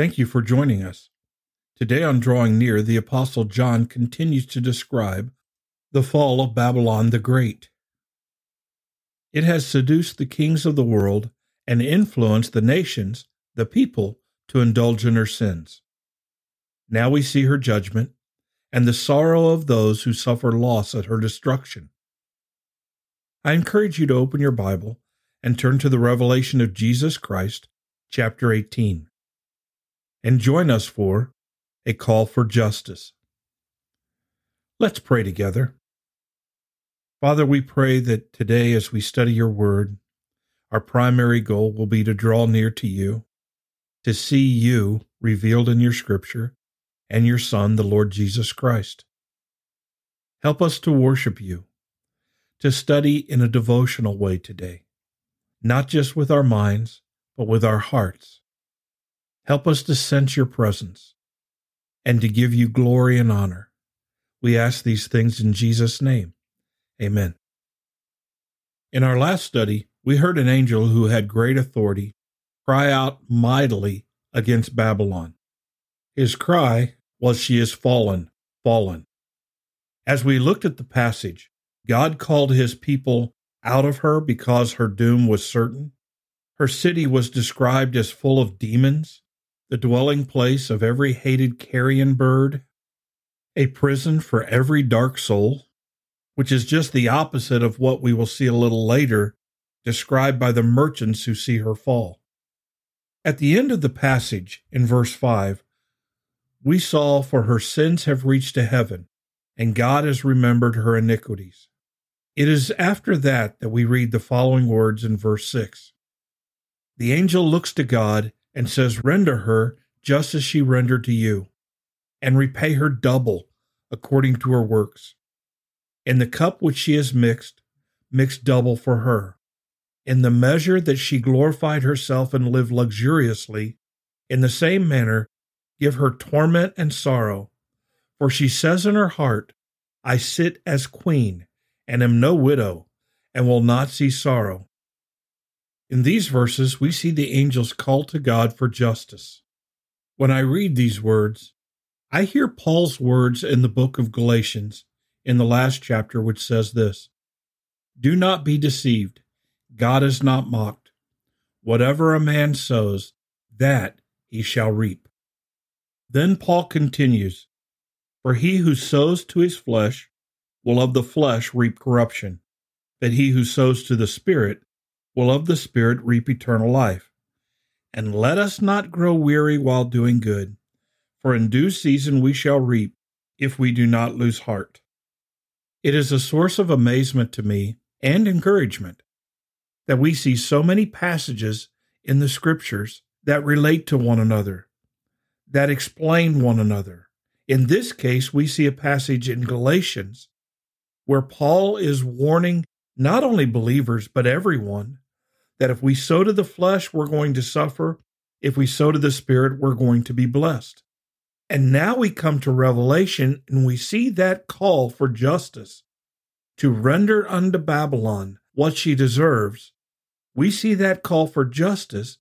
Thank you for joining us. Today on Drawing Near, the Apostle John continues to describe the fall of Babylon the Great. It has seduced the kings of the world and influenced the nations, the people, to indulge in her sins. Now we see her judgment and the sorrow of those who suffer loss at her destruction. I encourage you to open your Bible and turn to the revelation of Jesus Christ, chapter 18 and join us for a call for justice. Let's pray together. Father, we pray that today, as we study your word, our primary goal will be to draw near to you, to see you revealed in your scripture, and your Son, the Lord Jesus Christ. Help us to worship you, to study in a devotional way today, not just with our minds, but with our hearts Help us to sense your presence and to give you glory and honor. We ask these things in Jesus' name. Amen. In our last study, we heard an angel who had great authority cry out mightily against Babylon. His cry was, She is fallen, fallen. As we looked at the passage, God called his people out of her because her doom was certain. Her city was described as full of demons the dwelling place of every hated carrion bird, a prison for every dark soul, which is just the opposite of what we will see a little later described by the merchants who see her fall. At the end of the passage, in verse 5, we saw, For her sins have reached to heaven, and God has remembered her iniquities. It is after that that we read the following words in verse 6 The angel looks to God and says, Render her just as she rendered to you, and repay her double according to her works. In the cup which she has mixed, mix double for her. In the measure that she glorified herself and lived luxuriously, in the same manner give her torment and sorrow. For she says in her heart, I sit as queen, and am no widow, and will not see sorrow. In these verses, we see the angels call to God for justice. When I read these words, I hear Paul's words in the book of Galatians in the last chapter, which says this Do not be deceived. God is not mocked. Whatever a man sows, that he shall reap. Then Paul continues For he who sows to his flesh will of the flesh reap corruption, but he who sows to the Spirit will of the Spirit reap eternal life. And let us not grow weary while doing good, for in due season we shall reap if we do not lose heart. It is a source of amazement to me and encouragement that we see so many passages in the Scriptures that relate to one another, that explain one another. In this case, we see a passage in Galatians where Paul is warning not only believers, but everyone, that if we sow to the flesh, we're going to suffer. If we sow to the spirit, we're going to be blessed. And now we come to Revelation and we see that call for justice to render unto Babylon what she deserves. We see that call for justice,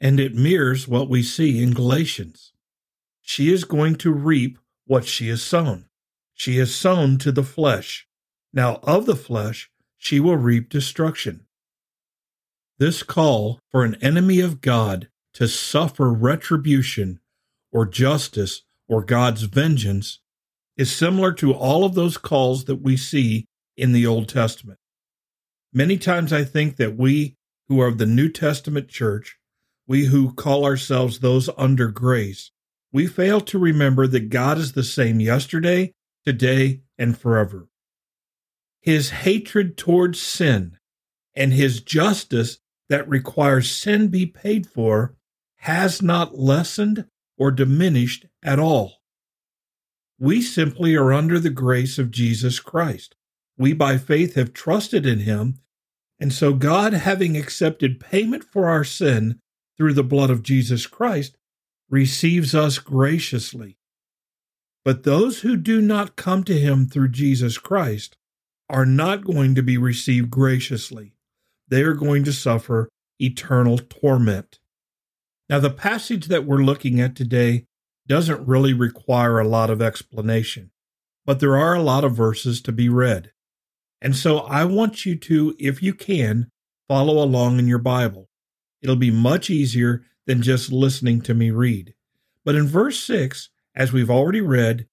and it mirrors what we see in Galatians. She is going to reap what she has sown. She has sown to the flesh. Now, of the flesh, she will reap destruction. This call for an enemy of God to suffer retribution or justice or God's vengeance is similar to all of those calls that we see in the Old Testament. Many times I think that we who are of the New Testament church, we who call ourselves those under grace, we fail to remember that God is the same yesterday, today, and forever his hatred towards sin and his justice that requires sin be paid for has not lessened or diminished at all. We simply are under the grace of Jesus Christ. We by faith have trusted in him, and so God, having accepted payment for our sin through the blood of Jesus Christ, receives us graciously. But those who do not come to him through Jesus Christ are not going to be received graciously. They are going to suffer eternal torment. Now, the passage that we're looking at today doesn't really require a lot of explanation, but there are a lot of verses to be read. And so I want you to, if you can, follow along in your Bible. It'll be much easier than just listening to me read. But in verse 6, as we've already read,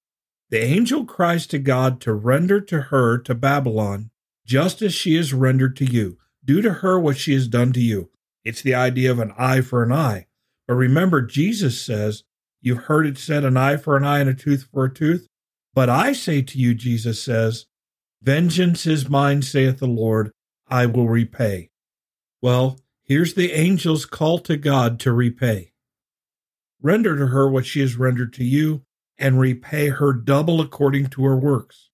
the angel cries to God to render to her, to Babylon, just as she is rendered to you. Do to her what she has done to you. It's the idea of an eye for an eye. But remember, Jesus says, You've heard it said, an eye for an eye and a tooth for a tooth. But I say to you, Jesus says, Vengeance is mine, saith the Lord, I will repay. Well, here's the angel's call to God to repay. Render to her what she has rendered to you, and repay her double according to her works.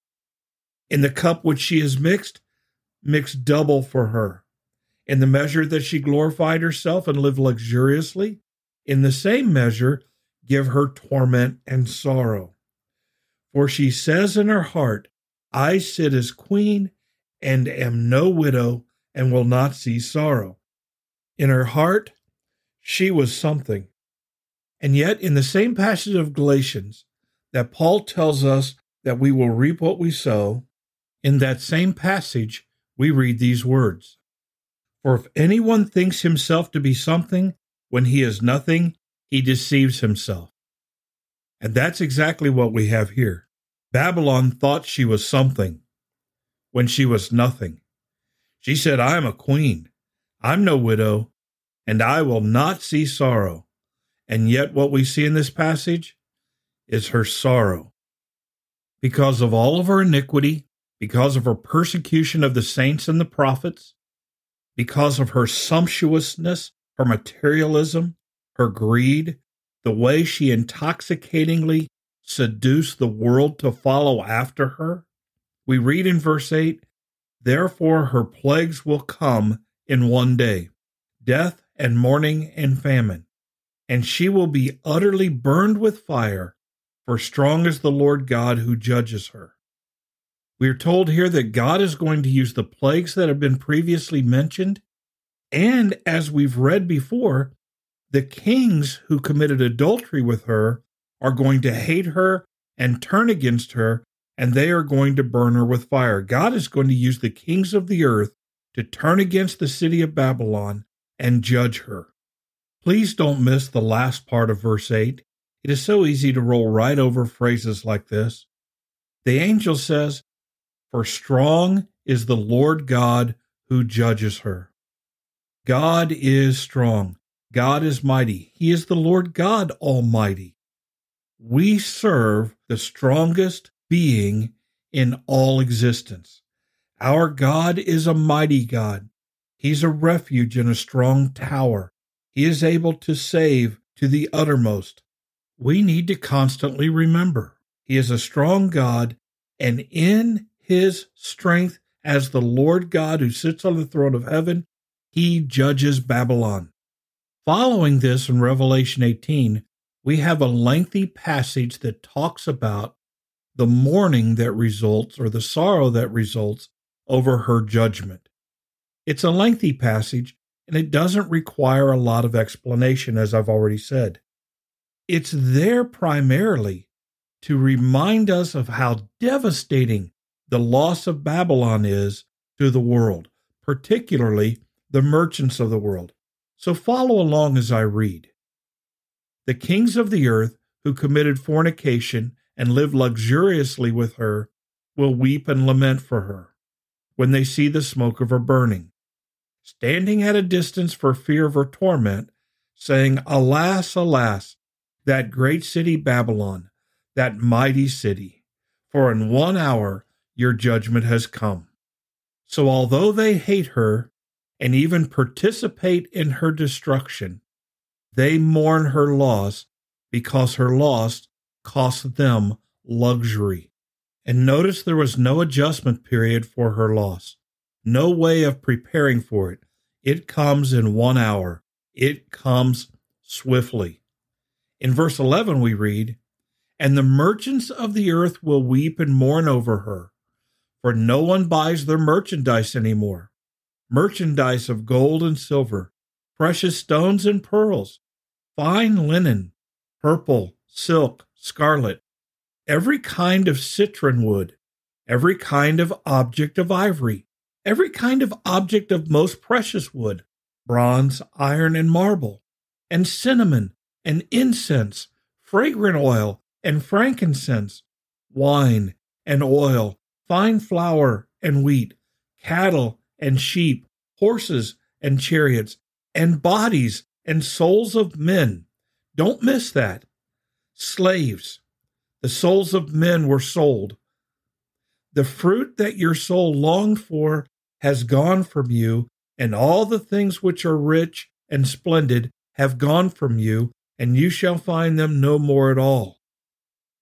In the cup which she has mixed, mix double for her. In the measure that she glorified herself and lived luxuriously, in the same measure give her torment and sorrow. For she says in her heart, I sit as queen and am no widow and will not see sorrow. In her heart, she was something. And yet, in the same passage of Galatians that Paul tells us that we will reap what we sow, in that same passage, we read these words For if anyone thinks himself to be something when he is nothing, he deceives himself. And that's exactly what we have here. Babylon thought she was something when she was nothing. She said, I am a queen. I'm no widow, and I will not see sorrow. And yet, what we see in this passage is her sorrow. Because of all of her iniquity, because of her persecution of the saints and the prophets, because of her sumptuousness, her materialism, her greed, the way she intoxicatingly seduced the world to follow after her? We read in verse 8, Therefore her plagues will come in one day death and mourning and famine, and she will be utterly burned with fire, for strong is the Lord God who judges her. We are told here that God is going to use the plagues that have been previously mentioned, and as we've read before, the kings who committed adultery with her are going to hate her and turn against her, and they are going to burn her with fire. God is going to use the kings of the earth to turn against the city of Babylon and judge her. Please don't miss the last part of verse 8. It is so easy to roll right over phrases like this. The angel says, For strong is the Lord God who judges her. God is strong. God is mighty. He is the Lord God Almighty. We serve the strongest being in all existence. Our God is a mighty God. He's a refuge in a strong tower. He is able to save to the uttermost. We need to constantly remember He is a strong God, and in His strength as the Lord God who sits on the throne of heaven, He judges Babylon. Following this in Revelation 18, we have a lengthy passage that talks about the mourning that results or the sorrow that results over her judgment. It's a lengthy passage and it doesn't require a lot of explanation, as I've already said. It's there primarily to remind us of how devastating the loss of Babylon is to the world, particularly the merchants of the world. So follow along as I read. The kings of the earth who committed fornication and lived luxuriously with her will weep and lament for her when they see the smoke of her burning, standing at a distance for fear of her torment, saying, Alas, alas, that great city Babylon, that mighty city, for in one hour your judgment has come. So although they hate her, and even participate in her destruction. They mourn her loss because her loss cost them luxury. And notice there was no adjustment period for her loss, no way of preparing for it. It comes in one hour, it comes swiftly. In verse 11, we read, And the merchants of the earth will weep and mourn over her, for no one buys their merchandise anymore. Merchandise of gold and silver, precious stones and pearls, fine linen, purple, silk, scarlet, every kind of citron wood, every kind of object of ivory, every kind of object of most precious wood, bronze, iron, and marble, and cinnamon, and incense, fragrant oil, and frankincense, wine, and oil, fine flour, and wheat, cattle, and sheep, horses, and chariots, and bodies, and souls of men. Don't miss that. Slaves. The souls of men were sold. The fruit that your soul longed for has gone from you, and all the things which are rich and splendid have gone from you, and you shall find them no more at all.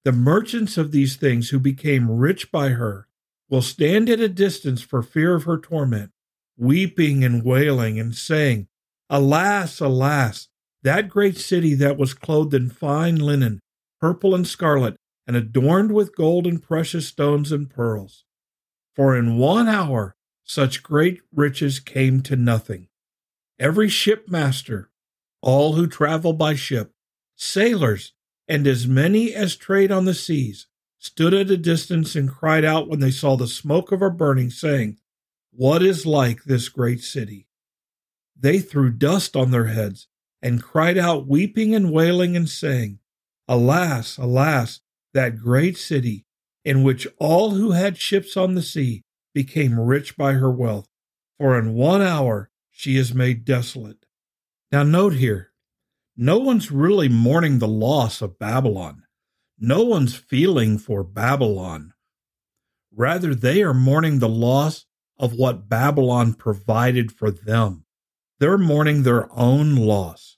The merchants of these things who became rich by her will stand at a distance for fear of her torment, weeping and wailing and saying, Alas, alas, that great city that was clothed in fine linen, purple and scarlet, and adorned with gold and precious stones and pearls. For in one hour such great riches came to nothing. Every shipmaster, all who travel by ship, sailors, and as many as trade on the seas, stood at a distance and cried out when they saw the smoke of her burning, saying, What is like this great city? They threw dust on their heads and cried out, weeping and wailing, and saying, Alas, alas, that great city, in which all who had ships on the sea became rich by her wealth, for in one hour she is made desolate. Now, note here, no one's really mourning the loss of Babylon. No one's feeling for Babylon. Rather, they are mourning the loss of what Babylon provided for them. They're mourning their own loss.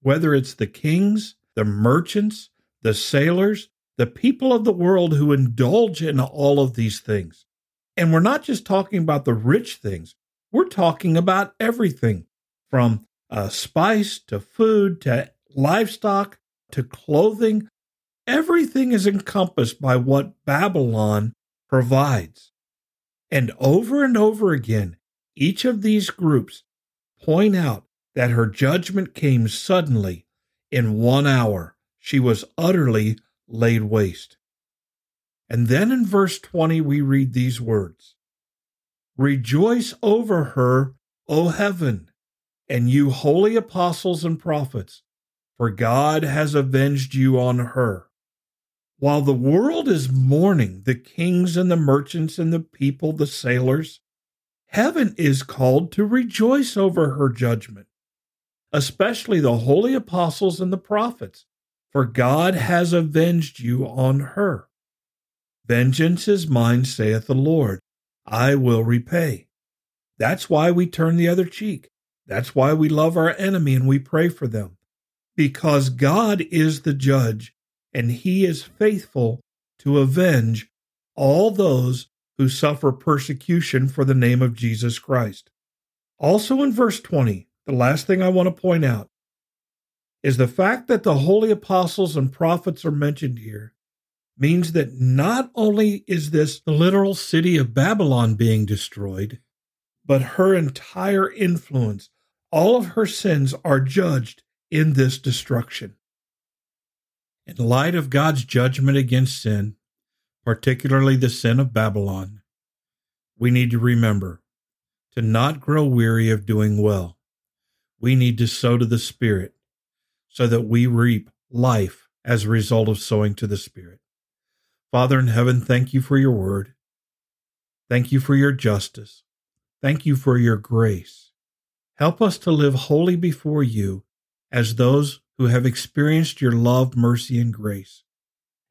Whether it's the kings, the merchants, the sailors, the people of the world who indulge in all of these things. And we're not just talking about the rich things, we're talking about everything from uh, spice to food to livestock to clothing. Everything is encompassed by what Babylon provides. And over and over again, each of these groups point out that her judgment came suddenly in one hour. She was utterly laid waste. And then in verse 20, we read these words Rejoice over her, O heaven, and you holy apostles and prophets, for God has avenged you on her. While the world is mourning the kings and the merchants and the people, the sailors, heaven is called to rejoice over her judgment, especially the holy apostles and the prophets, for God has avenged you on her. Vengeance is mine, saith the Lord. I will repay. That's why we turn the other cheek. That's why we love our enemy and we pray for them. Because God is the judge and he is faithful to avenge all those who suffer persecution for the name of Jesus Christ. Also in verse 20, the last thing I want to point out is the fact that the holy apostles and prophets are mentioned here means that not only is this literal city of Babylon being destroyed, but her entire influence, all of her sins are judged in this destruction. In light of God's judgment against sin, particularly the sin of Babylon, we need to remember to not grow weary of doing well. We need to sow to the Spirit so that we reap life as a result of sowing to the Spirit. Father in heaven, thank you for your word. Thank you for your justice. Thank you for your grace. Help us to live wholly before you as those who have experienced your love, mercy, and grace.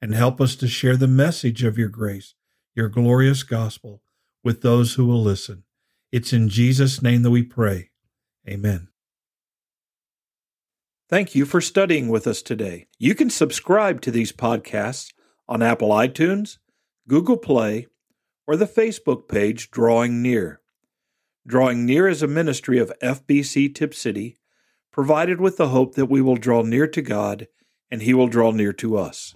And help us to share the message of your grace, your glorious gospel, with those who will listen. It's in Jesus' name that we pray. Amen. Thank you for studying with us today. You can subscribe to these podcasts on Apple iTunes, Google Play, or the Facebook page Drawing Near. Drawing Near is a ministry of FBC Tipp City, provided with the hope that we will draw near to God and He will draw near to us.